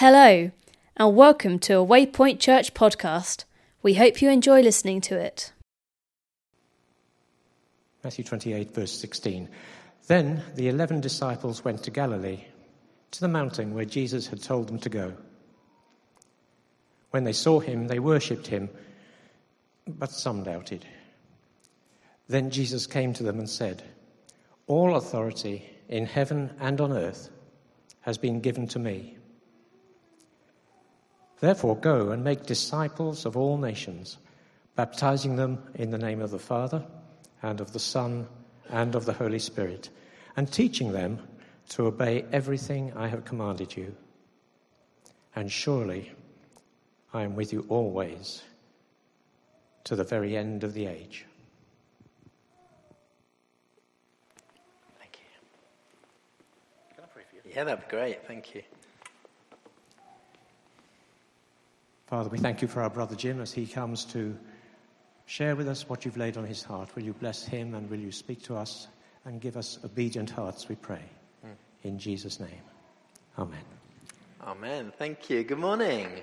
Hello, and welcome to a Waypoint Church podcast. We hope you enjoy listening to it. Matthew 28, verse 16. Then the eleven disciples went to Galilee, to the mountain where Jesus had told them to go. When they saw him, they worshipped him, but some doubted. Then Jesus came to them and said, All authority in heaven and on earth has been given to me. Therefore, go and make disciples of all nations, baptizing them in the name of the Father, and of the Son, and of the Holy Spirit, and teaching them to obey everything I have commanded you. And surely I am with you always to the very end of the age. Thank you. Can I pray for you? Yeah, that'd be great. Thank you. Father, we thank you for our brother Jim as he comes to share with us what you've laid on his heart. Will you bless him and will you speak to us and give us obedient hearts, we pray. Hmm. In Jesus' name. Amen. Amen. Thank you. Good morning.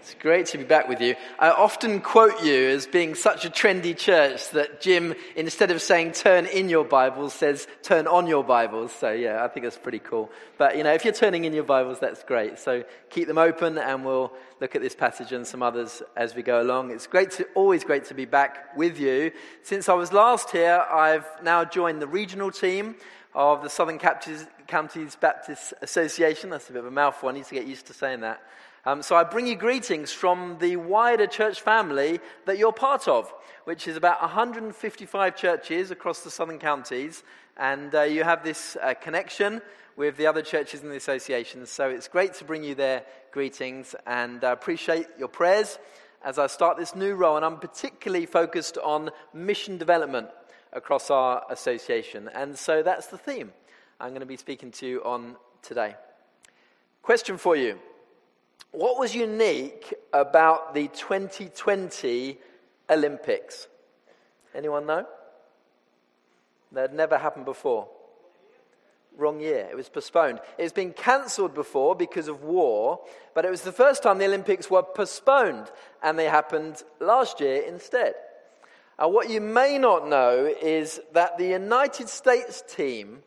It's great to be back with you. I often quote you as being such a trendy church that Jim, instead of saying turn in your Bibles, says turn on your Bibles. So, yeah, I think that's pretty cool. But, you know, if you're turning in your Bibles, that's great. So keep them open and we'll look at this passage and some others as we go along. It's great to, always great to be back with you. Since I was last here, I've now joined the regional team of the Southern Counties Baptist Association. That's a bit of a mouthful. I need to get used to saying that. Um, so I bring you greetings from the wider church family that you're part of, which is about 155 churches across the southern counties. And uh, you have this uh, connection with the other churches in the association. So it's great to bring you their greetings and I appreciate your prayers as I start this new role. And I'm particularly focused on mission development across our association. And so that's the theme I'm going to be speaking to you on today. Question for you what was unique about the 2020 Olympics? Anyone know? That had never happened before. Wrong year. It was postponed. It's been cancelled before because of war, but it was the first time the Olympics were postponed, and they happened last year instead. Uh, what you may not know is that the United States team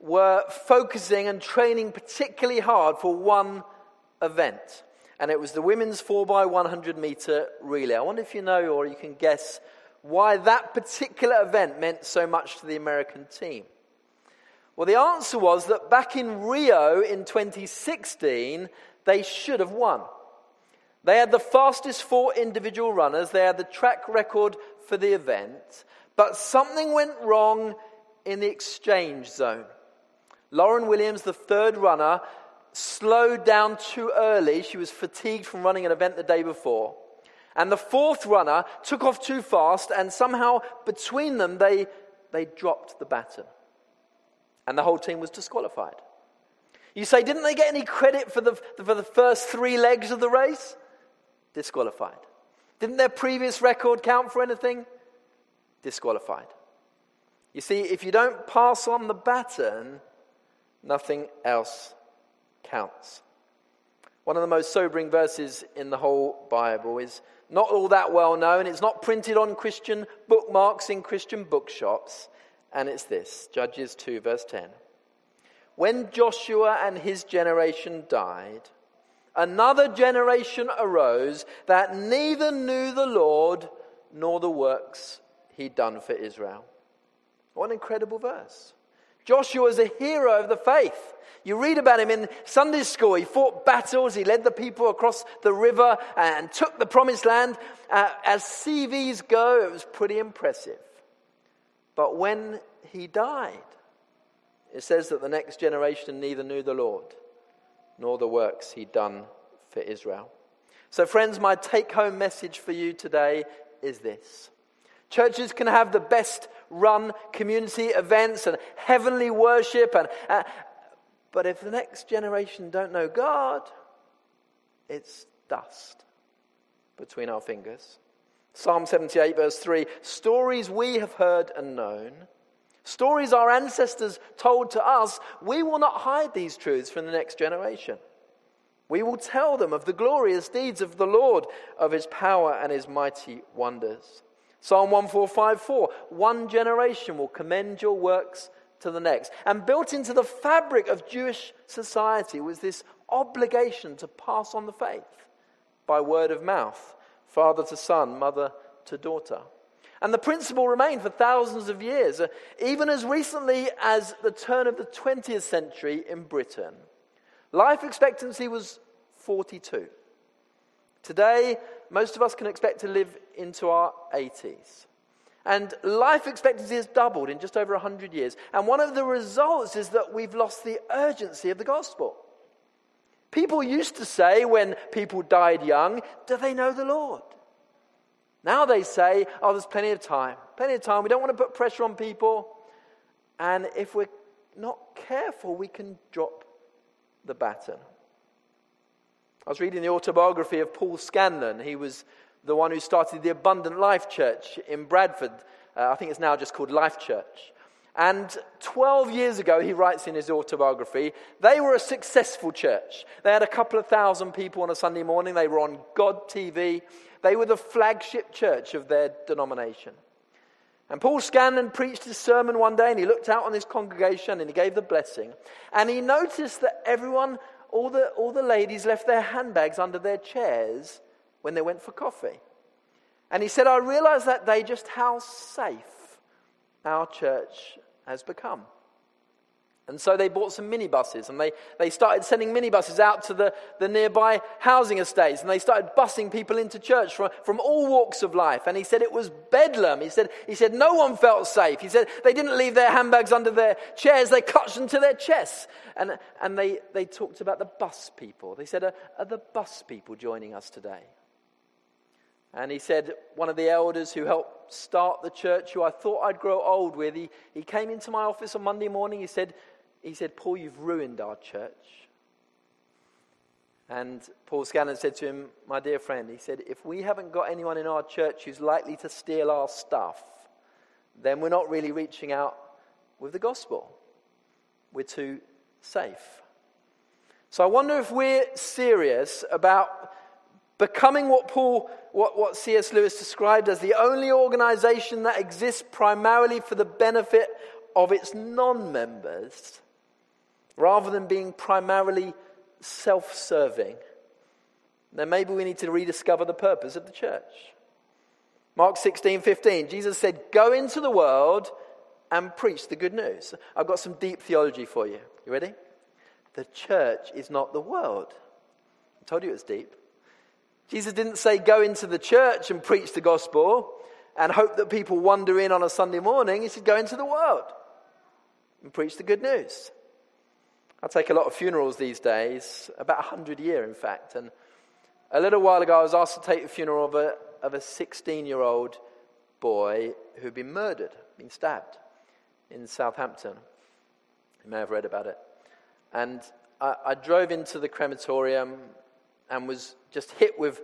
were focusing and training particularly hard for one event. And it was the women's 4x100 meter relay. I wonder if you know or you can guess why that particular event meant so much to the American team. Well, the answer was that back in Rio in 2016, they should have won. They had the fastest four individual runners, they had the track record for the event, but something went wrong in the exchange zone. Lauren Williams, the third runner, slowed down too early. She was fatigued from running an event the day before. And the fourth runner took off too fast, and somehow between them, they, they dropped the baton. And the whole team was disqualified. You say, didn't they get any credit for the, for the first three legs of the race? Disqualified. Didn't their previous record count for anything? Disqualified. You see, if you don't pass on the baton, nothing else counts. One of the most sobering verses in the whole Bible is not all that well known. It's not printed on Christian bookmarks in Christian bookshops. And it's this Judges 2, verse 10. When Joshua and his generation died, another generation arose that neither knew the Lord nor the works he'd done for Israel. What an incredible verse. Joshua is a hero of the faith. You read about him in Sunday school. He fought battles, he led the people across the river and took the promised land. Uh, as CVs go, it was pretty impressive. But when he died, it says that the next generation neither knew the Lord nor the works he'd done for Israel. So, friends, my take home message for you today is this Churches can have the best run community events and heavenly worship, and, uh, but if the next generation don't know God, it's dust between our fingers. Psalm 78, verse 3 Stories we have heard and known, stories our ancestors told to us, we will not hide these truths from the next generation. We will tell them of the glorious deeds of the Lord, of his power and his mighty wonders. Psalm 1454 One generation will commend your works to the next. And built into the fabric of Jewish society was this obligation to pass on the faith by word of mouth, father to son, mother to daughter. And the principle remained for thousands of years, uh, even as recently as the turn of the 20th century in Britain. Life expectancy was 42. Today, most of us can expect to live into our 80s. And life expectancy has doubled in just over 100 years. And one of the results is that we've lost the urgency of the gospel. People used to say when people died young, Do they know the Lord? Now they say, Oh, there's plenty of time. Plenty of time. We don't want to put pressure on people. And if we're not careful, we can drop the baton. I was reading the autobiography of Paul Scanlon. He was the one who started the Abundant Life Church in Bradford. Uh, I think it's now just called Life Church. And 12 years ago, he writes in his autobiography, they were a successful church. They had a couple of thousand people on a Sunday morning. They were on God TV. They were the flagship church of their denomination. And Paul Scanlon preached his sermon one day and he looked out on his congregation and he gave the blessing. And he noticed that everyone, all the, all the ladies, left their handbags under their chairs when they went for coffee. And he said, I realized that day just how safe our church has become. And so they bought some minibuses and they, they started sending minibuses out to the, the nearby housing estates and they started busing people into church from, from all walks of life. And he said it was bedlam. He said, he said no one felt safe. He said they didn't leave their handbags under their chairs, they clutched them to their chests. And, and they, they talked about the bus people. They said, are, are the bus people joining us today? And he said, one of the elders who helped start the church, who I thought I'd grow old with, he, he came into my office on Monday morning. He said, he said, Paul, you've ruined our church. And Paul Scanlon said to him, My dear friend, he said, if we haven't got anyone in our church who's likely to steal our stuff, then we're not really reaching out with the gospel. We're too safe. So I wonder if we're serious about becoming what Paul, what, what C.S. Lewis described as the only organization that exists primarily for the benefit of its non members rather than being primarily self serving, then maybe we need to rediscover the purpose of the church. Mark 16, 15, Jesus said, Go into the world and preach the good news. I've got some deep theology for you. You ready? The church is not the world. I told you it was deep. Jesus didn't say, Go into the church and preach the gospel and hope that people wander in on a Sunday morning. He said, Go into the world and preach the good news. I take a lot of funerals these days, about 100 a year, in fact. And a little while ago, I was asked to take the funeral of a, of a 16 year old boy who'd been murdered, been stabbed in Southampton. You may have read about it. And I, I drove into the crematorium and was just hit with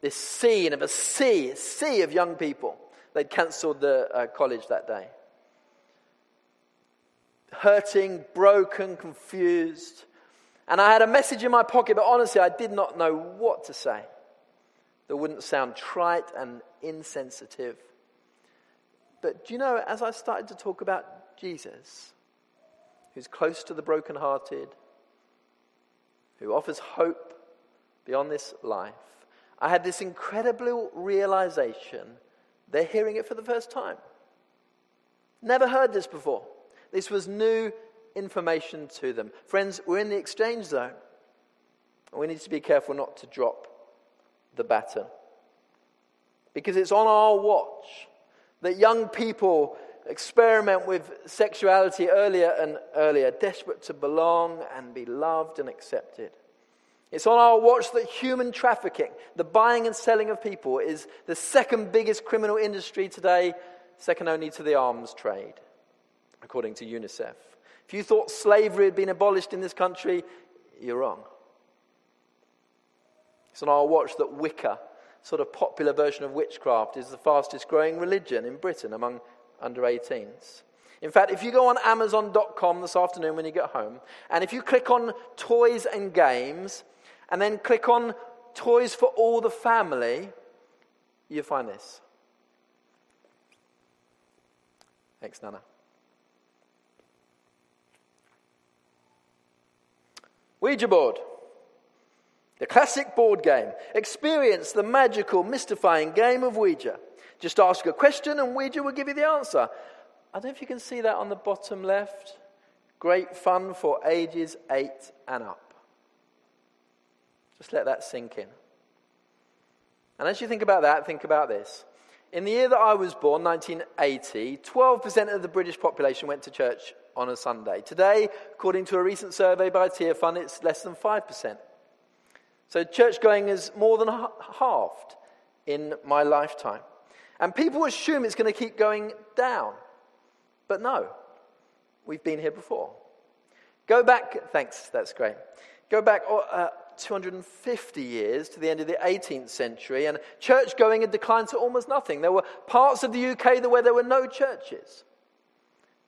this scene of a sea, a sea of young people. They'd cancelled the uh, college that day hurting, broken, confused. And I had a message in my pocket, but honestly, I did not know what to say that wouldn't sound trite and insensitive. But do you know, as I started to talk about Jesus, who's close to the brokenhearted, who offers hope beyond this life, I had this incredible realization they're hearing it for the first time. Never heard this before. This was new information to them. Friends, we're in the exchange zone. We need to be careful not to drop the baton. Because it's on our watch that young people experiment with sexuality earlier and earlier, desperate to belong and be loved and accepted. It's on our watch that human trafficking, the buying and selling of people, is the second biggest criminal industry today, second only to the arms trade according to UNICEF. If you thought slavery had been abolished in this country, you're wrong. It's on our watch that Wicca, sort of popular version of witchcraft, is the fastest growing religion in Britain among under 18s. In fact, if you go on Amazon.com this afternoon when you get home, and if you click on toys and games, and then click on Toys for All the Family, you find this. Thanks, Nana. Ouija board. The classic board game. Experience the magical, mystifying game of Ouija. Just ask a question and Ouija will give you the answer. I don't know if you can see that on the bottom left. Great fun for ages 8 and up. Just let that sink in. And as you think about that, think about this. In the year that I was born, 1980, 12% of the British population went to church on a Sunday. Today, according to a recent survey by Tearfund, it's less than 5%. So church going is more than halved in my lifetime. And people assume it's going to keep going down. But no, we've been here before. Go back, thanks, that's great. Go back oh, uh, 250 years to the end of the 18th century, and church going had declined to almost nothing. There were parts of the UK where there were no churches.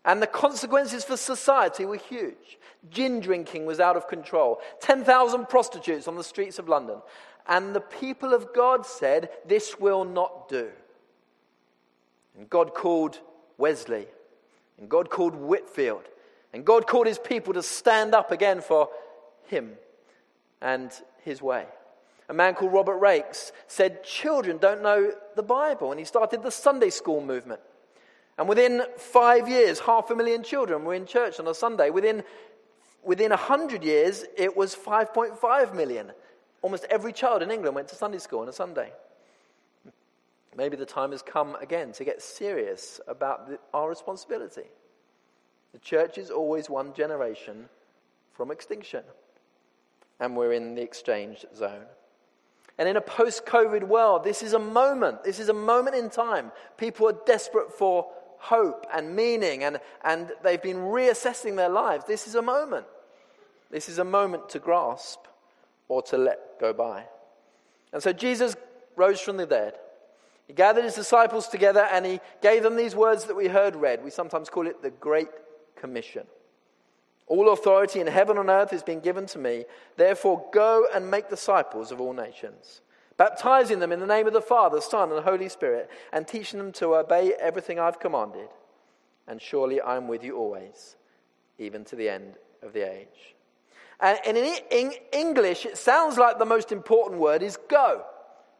And the consequences for society were huge. Gin drinking was out of control. 10,000 prostitutes on the streets of London. And the people of God said, This will not do. And God called Wesley. And God called Whitefield, And God called his people to stand up again for him and his way. A man called Robert Raikes said, Children don't know the Bible. And he started the Sunday school movement. And within five years, half a million children were in church on a Sunday. Within, within 100 years, it was 5.5 million. Almost every child in England went to Sunday school on a Sunday. Maybe the time has come again to get serious about the, our responsibility. The church is always one generation from extinction, and we're in the exchange zone. And in a post COVID world, this is a moment. This is a moment in time. People are desperate for hope and meaning, and, and they've been reassessing their lives. This is a moment. This is a moment to grasp or to let go by. And so Jesus rose from the dead. He gathered his disciples together and he gave them these words that we heard read. We sometimes call it the Great Commission. All authority in heaven and earth has been given to me. Therefore, go and make disciples of all nations baptizing them in the name of the Father, Son, and Holy Spirit, and teaching them to obey everything I've commanded. And surely I'm with you always, even to the end of the age. And in English, it sounds like the most important word is go.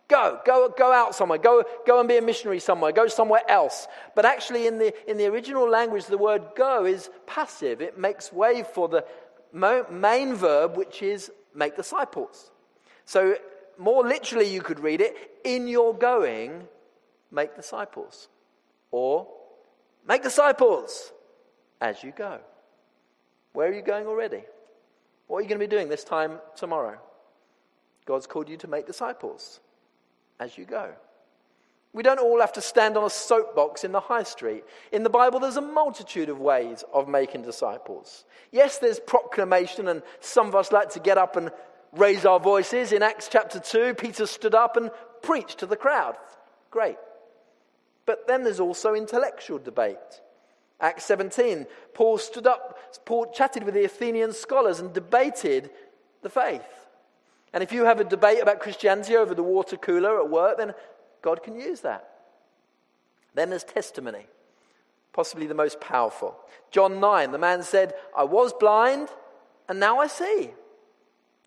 Go, go, go out somewhere. Go, go and be a missionary somewhere. Go somewhere else. But actually, in the, in the original language, the word go is passive. It makes way for the main verb, which is make disciples. So more literally, you could read it in your going, make disciples. Or make disciples as you go. Where are you going already? What are you going to be doing this time tomorrow? God's called you to make disciples as you go. We don't all have to stand on a soapbox in the high street. In the Bible, there's a multitude of ways of making disciples. Yes, there's proclamation, and some of us like to get up and raise our voices. In Acts chapter 2, Peter stood up and preached to the crowd. Great. But then there's also intellectual debate. Acts 17, Paul stood up, Paul chatted with the Athenian scholars and debated the faith. And if you have a debate about Christianity over the water cooler at work, then God can use that. Then there's testimony, possibly the most powerful. John 9, the man said, I was blind and now I see.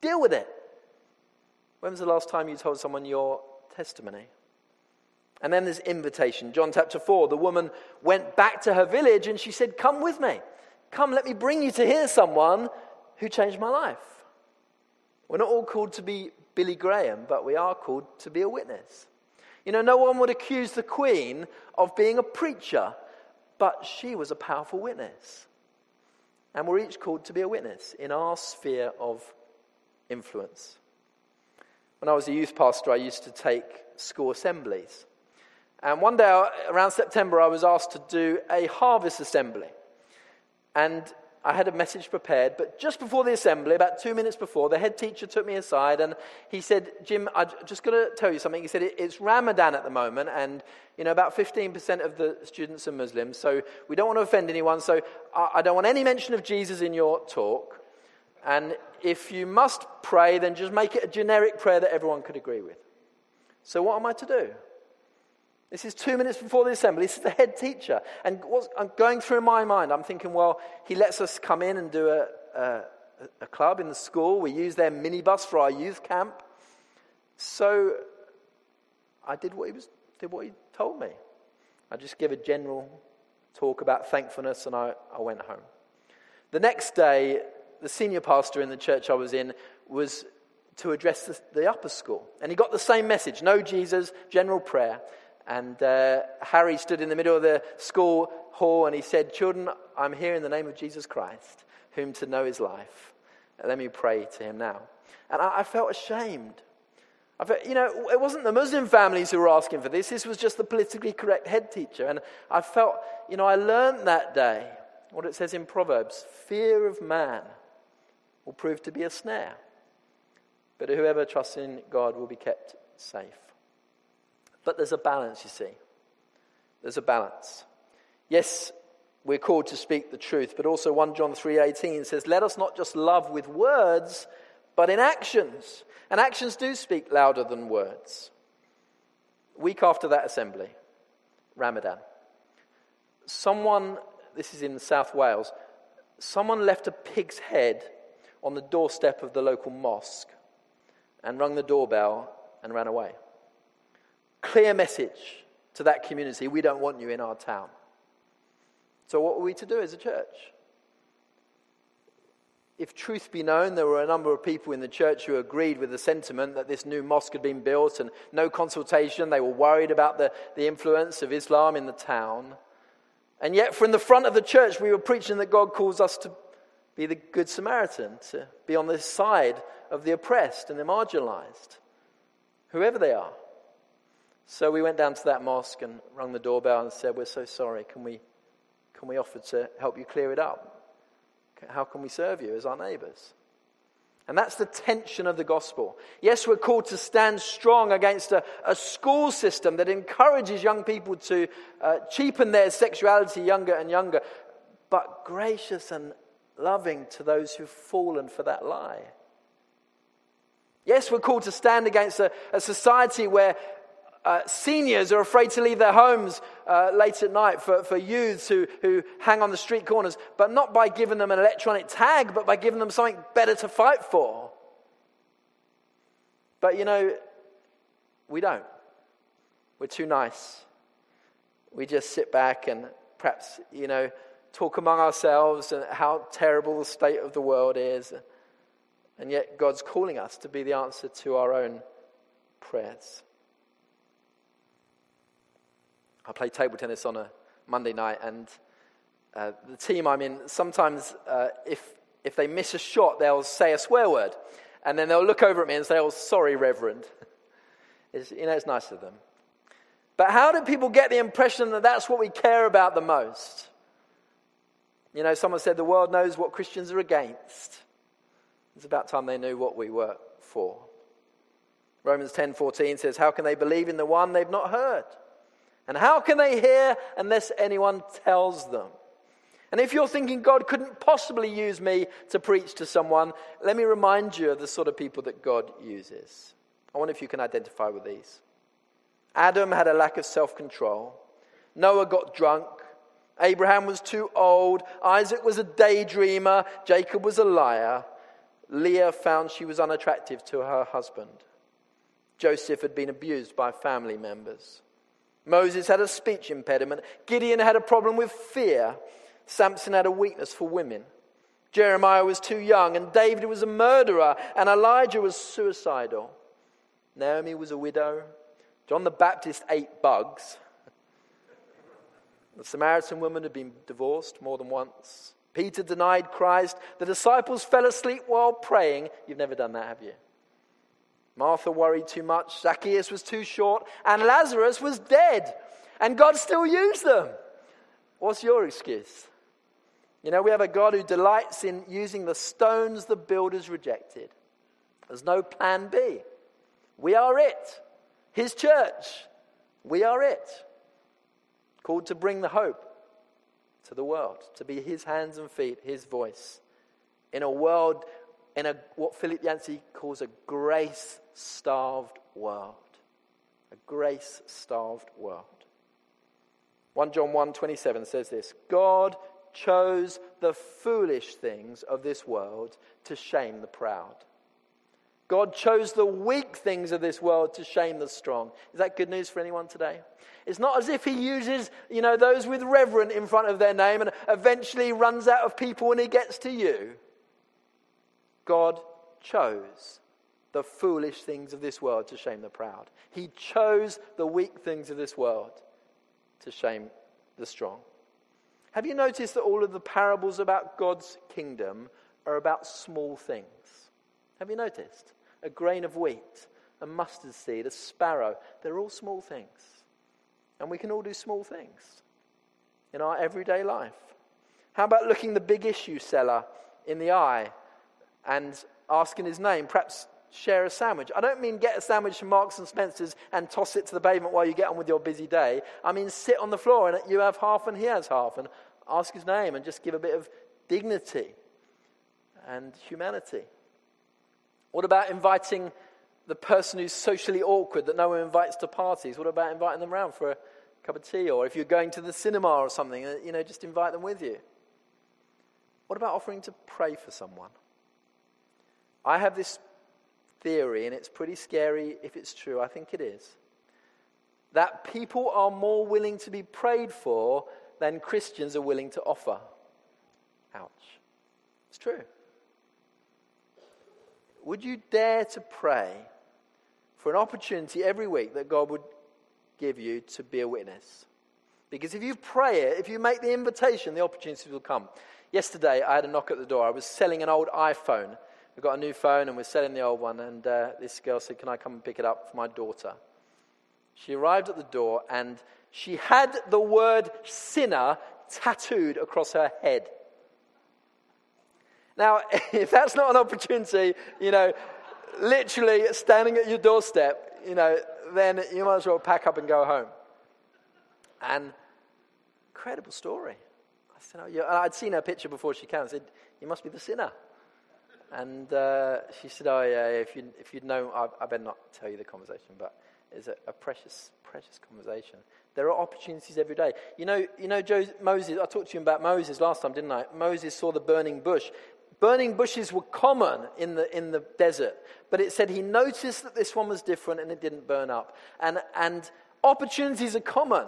Deal with it. When was the last time you told someone your testimony? And then there's invitation. John chapter 4, the woman went back to her village and she said, Come with me. Come, let me bring you to hear someone who changed my life. We're not all called to be Billy Graham, but we are called to be a witness. You know, no one would accuse the Queen of being a preacher, but she was a powerful witness. And we're each called to be a witness in our sphere of influence. When I was a youth pastor, I used to take school assemblies. And one day around September, I was asked to do a harvest assembly. And I had a message prepared, but just before the assembly, about two minutes before, the head teacher took me aside and he said, Jim, I'm just going to tell you something. He said, It's Ramadan at the moment, and you know, about 15% of the students are Muslims, so we don't want to offend anyone, so I don't want any mention of Jesus in your talk. And if you must pray, then just make it a generic prayer that everyone could agree with. So, what am I to do? This is two minutes before the assembly. This is the head teacher. And I'm going through my mind, I'm thinking, well, he lets us come in and do a, a, a club in the school. We use their minibus for our youth camp. So I did what he, was, did what he told me. I just give a general talk about thankfulness and I, I went home. The next day, the senior pastor in the church I was in was to address the, the upper school. And he got the same message no Jesus, general prayer. And uh, Harry stood in the middle of the school hall and he said, Children, I'm here in the name of Jesus Christ, whom to know is life. Let me pray to him now. And I, I felt ashamed. I felt, you know, it wasn't the Muslim families who were asking for this, this was just the politically correct head teacher. And I felt, you know, I learned that day what it says in Proverbs fear of man will prove to be a snare, but whoever trusts in God will be kept safe. But there's a balance, you see. There's a balance. Yes, we're called to speak the truth, but also 1 John 3:18 says, "Let us not just love with words, but in actions." And actions do speak louder than words. Week after that assembly, Ramadan, someone, this is in South Wales, someone left a pig's head on the doorstep of the local mosque and rung the doorbell and ran away. Clear message to that community we don't want you in our town. So, what were we to do as a church? If truth be known, there were a number of people in the church who agreed with the sentiment that this new mosque had been built and no consultation. They were worried about the, the influence of Islam in the town. And yet, from the front of the church, we were preaching that God calls us to be the Good Samaritan, to be on the side of the oppressed and the marginalized, whoever they are. So we went down to that mosque and rung the doorbell and said, We're so sorry. Can we, can we offer to help you clear it up? How can we serve you as our neighbors? And that's the tension of the gospel. Yes, we're called to stand strong against a, a school system that encourages young people to uh, cheapen their sexuality younger and younger, but gracious and loving to those who've fallen for that lie. Yes, we're called to stand against a, a society where uh, seniors are afraid to leave their homes uh, late at night for, for youths who, who hang on the street corners, but not by giving them an electronic tag, but by giving them something better to fight for. But you know, we don't. We're too nice. We just sit back and perhaps, you know, talk among ourselves and how terrible the state of the world is. And yet, God's calling us to be the answer to our own prayers. I play table tennis on a Monday night, and uh, the team I'm in, sometimes uh, if, if they miss a shot, they'll say a swear word. And then they'll look over at me and say, Oh, sorry, Reverend. it's, you know, it's nice of them. But how do people get the impression that that's what we care about the most? You know, someone said the world knows what Christians are against. It's about time they knew what we were for. Romans 10:14 says, "How can they believe in the one they've not heard? And how can they hear unless anyone tells them? And if you're thinking God couldn't possibly use me to preach to someone, let me remind you of the sort of people that God uses. I wonder if you can identify with these. Adam had a lack of self control. Noah got drunk. Abraham was too old. Isaac was a daydreamer. Jacob was a liar. Leah found she was unattractive to her husband. Joseph had been abused by family members. Moses had a speech impediment. Gideon had a problem with fear. Samson had a weakness for women. Jeremiah was too young, and David was a murderer, and Elijah was suicidal. Naomi was a widow. John the Baptist ate bugs. The Samaritan woman had been divorced more than once. Peter denied Christ. The disciples fell asleep while praying. You've never done that, have you? Martha worried too much, Zacchaeus was too short, and Lazarus was dead. And God still used them. What's your excuse? You know, we have a God who delights in using the stones the builders rejected. There's no plan B. We are it. His church. We are it. Called to bring the hope to the world, to be his hands and feet, his voice. In a world in a, what Philip Yancey calls a grace starved world. A grace starved world. 1 John 1 27 says this God chose the foolish things of this world to shame the proud. God chose the weak things of this world to shame the strong. Is that good news for anyone today? It's not as if he uses, you know, those with reverend in front of their name and eventually runs out of people when he gets to you. God chose the foolish things of this world to shame the proud. He chose the weak things of this world to shame the strong. Have you noticed that all of the parables about God's kingdom are about small things? Have you noticed? A grain of wheat, a mustard seed, a sparrow, they're all small things. And we can all do small things in our everyday life. How about looking the big issue seller in the eye and asking his name? Perhaps share a sandwich. I don't mean get a sandwich from Marks and Spencer's and toss it to the pavement while you get on with your busy day. I mean sit on the floor and you have half and he has half and ask his name and just give a bit of dignity and humanity. What about inviting the person who's socially awkward that no one invites to parties? What about inviting them around for a cup of tea? Or if you're going to the cinema or something, uh, you know, just invite them with you. What about offering to pray for someone? I have this theory, and it's pretty scary if it's true. I think it is. That people are more willing to be prayed for than Christians are willing to offer. Ouch. It's true. Would you dare to pray for an opportunity every week that God would give you to be a witness? Because if you pray it, if you make the invitation, the opportunities will come. Yesterday, I had a knock at the door. I was selling an old iPhone we got a new phone and we're selling the old one. And uh, this girl said, Can I come and pick it up for my daughter? She arrived at the door and she had the word sinner tattooed across her head. Now, if that's not an opportunity, you know, literally standing at your doorstep, you know, then you might as well pack up and go home. And incredible story. I said, oh, I'd seen her picture before she came. I said, You must be the sinner. And uh, she said, Oh, yeah, if, you, if you'd known, I, I better not tell you the conversation, but it's a, a, precious, precious conversation. There are opportunities every day. You know, you know Moses, I talked to you about Moses last time, didn't I? Moses saw the burning bush. Burning bushes were common in the, in the desert, but it said he noticed that this one was different and it didn't burn up. And, and opportunities are common.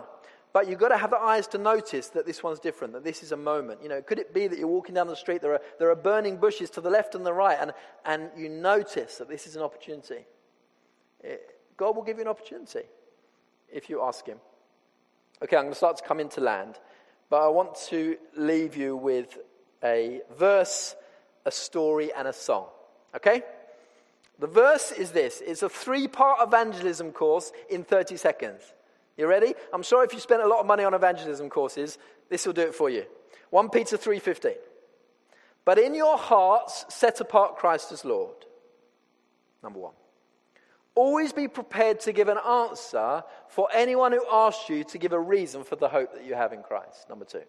But you've got to have the eyes to notice that this one's different, that this is a moment. You know, could it be that you're walking down the street, there are, there are burning bushes to the left and the right, and, and you notice that this is an opportunity? It, God will give you an opportunity if you ask Him. Okay, I'm going to start to come into land, but I want to leave you with a verse, a story, and a song. Okay? The verse is this it's a three part evangelism course in 30 seconds. You ready? I'm sure if you spent a lot of money on evangelism courses, this will do it for you. 1 Peter 3:15. But in your hearts set apart Christ as Lord. Number 1. Always be prepared to give an answer for anyone who asks you to give a reason for the hope that you have in Christ. Number 2.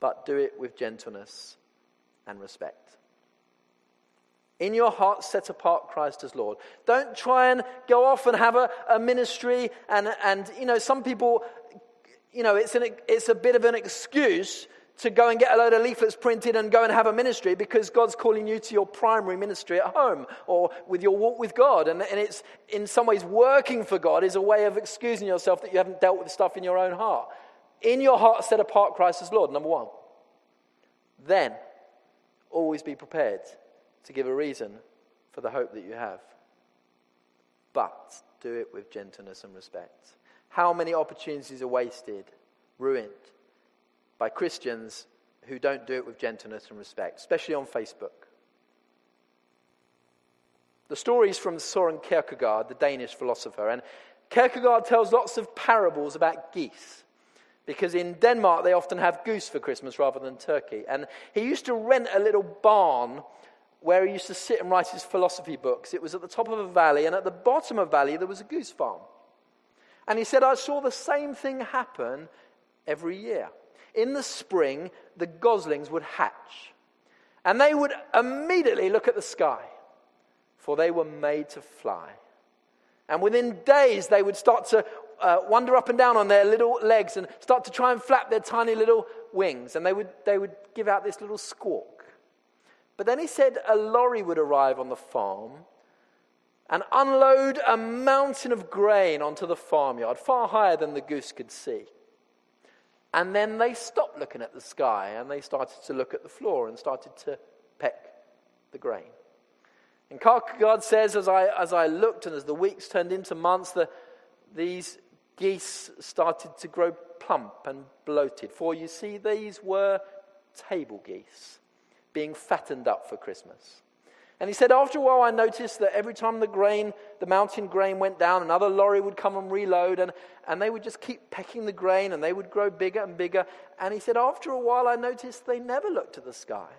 But do it with gentleness and respect. In your heart, set apart Christ as Lord. Don't try and go off and have a, a ministry. And, and, you know, some people, you know, it's, an, it's a bit of an excuse to go and get a load of leaflets printed and go and have a ministry because God's calling you to your primary ministry at home or with your walk with God. And, and it's in some ways working for God is a way of excusing yourself that you haven't dealt with stuff in your own heart. In your heart, set apart Christ as Lord, number one. Then, always be prepared to give a reason for the hope that you have. But do it with gentleness and respect. How many opportunities are wasted, ruined by Christians who don't do it with gentleness and respect, especially on Facebook? The story is from Soren Kierkegaard, the Danish philosopher, and Kierkegaard tells lots of parables about geese. Because in Denmark, they often have goose for Christmas rather than turkey. And he used to rent a little barn where he used to sit and write his philosophy books. It was at the top of a valley, and at the bottom of a valley, there was a goose farm. And he said, I saw the same thing happen every year. In the spring, the goslings would hatch. And they would immediately look at the sky, for they were made to fly. And within days, they would start to uh, wander up and down on their little legs and start to try and flap their tiny little wings. And they would, they would give out this little squawk. But then he said a lorry would arrive on the farm and unload a mountain of grain onto the farmyard, far higher than the goose could see. And then they stopped looking at the sky and they started to look at the floor and started to peck the grain. And Kierkegaard says, as I, as I looked and as the weeks turned into months, the, these geese started to grow plump and bloated. For you see, these were table geese being fattened up for Christmas. And he said, after a while, I noticed that every time the grain, the mountain grain went down, another lorry would come and reload, and, and they would just keep pecking the grain, and they would grow bigger and bigger. And he said, after a while, I noticed they never looked at the sky.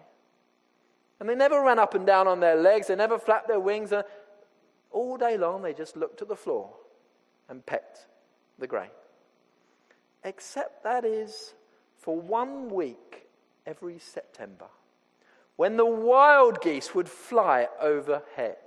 And they never ran up and down on their legs, they never flapped their wings. And all day long, they just looked at the floor and pecked the grain. Except that is for one week every September when the wild geese would fly overhead.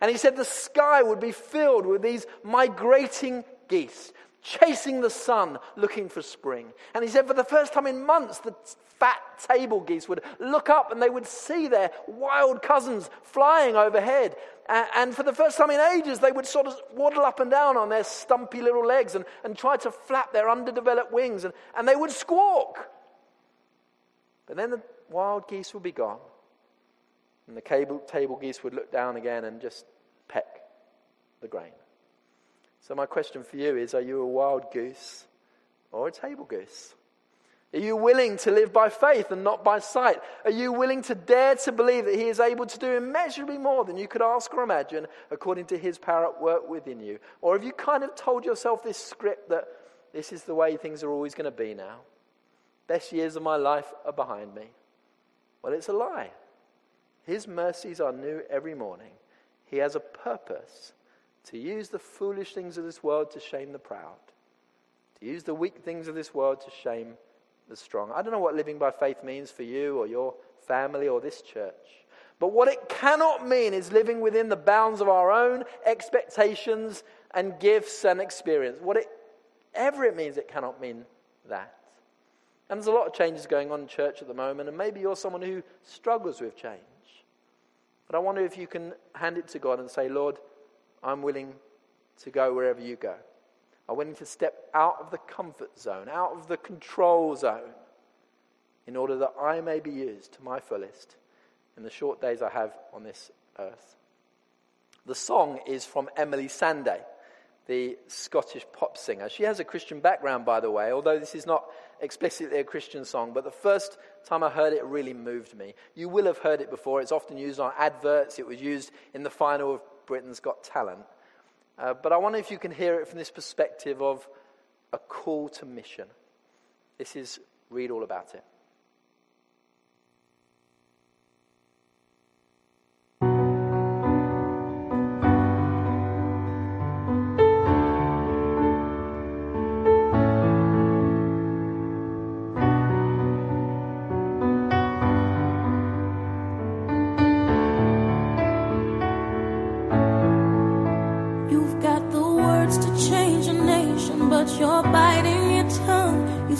And he said the sky would be filled with these migrating geese, chasing the sun, looking for spring. And he said for the first time in months, the fat table geese would look up and they would see their wild cousins flying overhead. And for the first time in ages, they would sort of waddle up and down on their stumpy little legs and, and try to flap their underdeveloped wings, and, and they would squawk. But then the wild geese would be gone. And the table geese would look down again and just peck the grain. So, my question for you is Are you a wild goose or a table goose? Are you willing to live by faith and not by sight? Are you willing to dare to believe that He is able to do immeasurably more than you could ask or imagine according to His power at work within you? Or have you kind of told yourself this script that this is the way things are always going to be now? Best years of my life are behind me. Well, it's a lie. His mercies are new every morning. He has a purpose to use the foolish things of this world to shame the proud, to use the weak things of this world to shame the strong. I don't know what living by faith means for you or your family or this church. But what it cannot mean is living within the bounds of our own expectations and gifts and experience. Whatever it means, it cannot mean that. And there's a lot of changes going on in church at the moment, and maybe you're someone who struggles with change. But I wonder if you can hand it to God and say, Lord, I'm willing to go wherever you go. I'm willing to step out of the comfort zone, out of the control zone, in order that I may be used to my fullest in the short days I have on this earth. The song is from Emily Sandé the Scottish pop singer. She has a Christian background, by the way, although this is not explicitly a Christian song. But the first time I heard it really moved me. You will have heard it before. It's often used on adverts, it was used in the final of Britain's Got Talent. Uh, but I wonder if you can hear it from this perspective of a call to mission. This is Read All About It.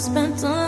Spent a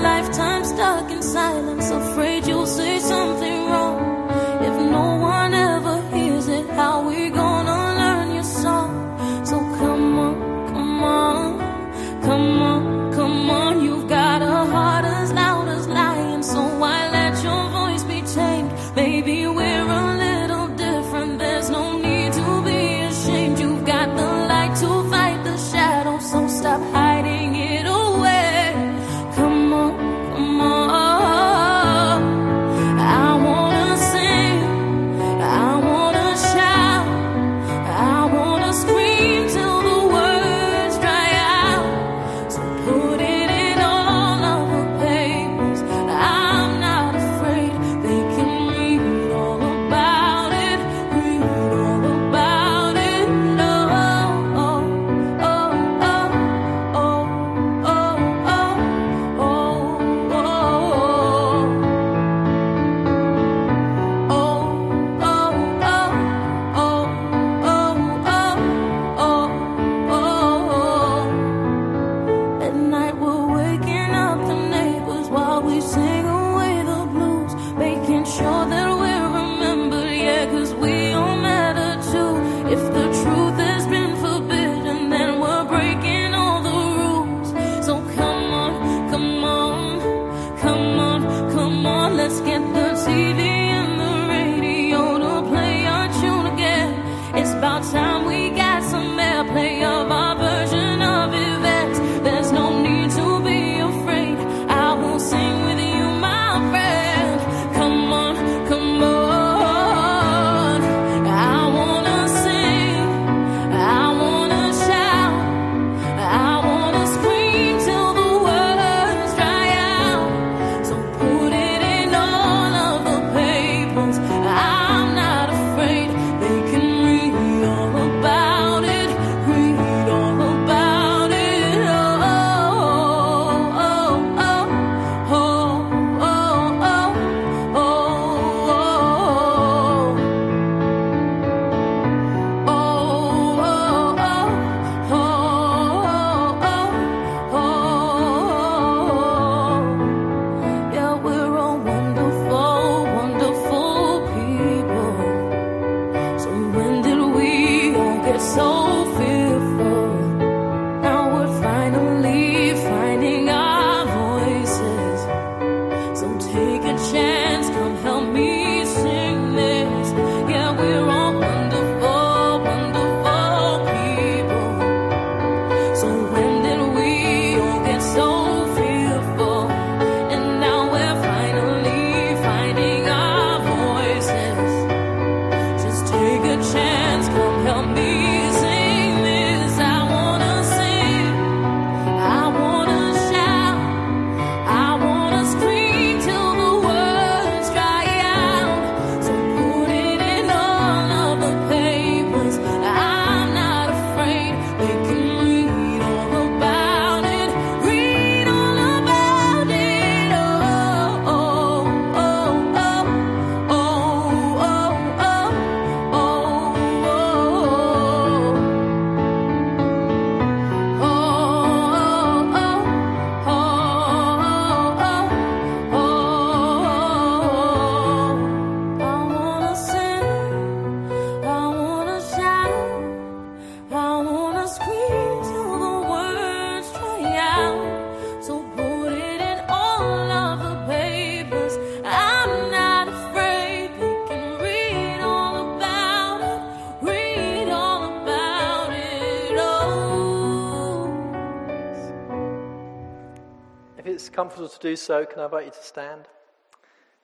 do so, can I invite you to stand?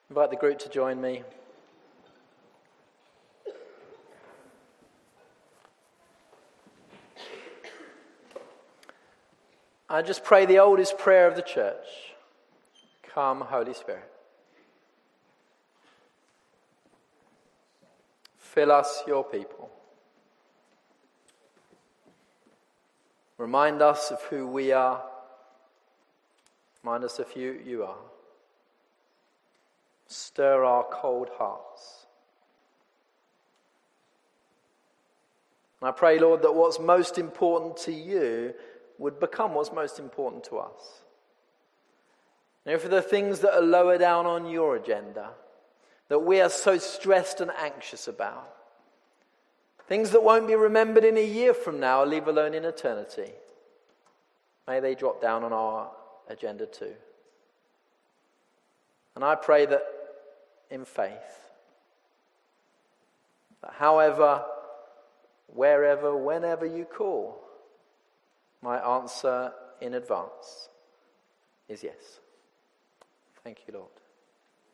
Invite the group to join me. I just pray the oldest prayer of the church Come, Holy Spirit. Fill us, your people. Remind us of who we are. Remind a few, you are. Stir our cold hearts. And I pray, Lord, that what's most important to you would become what's most important to us. And for the things that are lower down on your agenda, that we are so stressed and anxious about, things that won't be remembered in a year from now, leave alone in eternity, may they drop down on our agenda too. And I pray that in faith, that however, wherever, whenever you call, my answer in advance is yes. Thank you, Lord.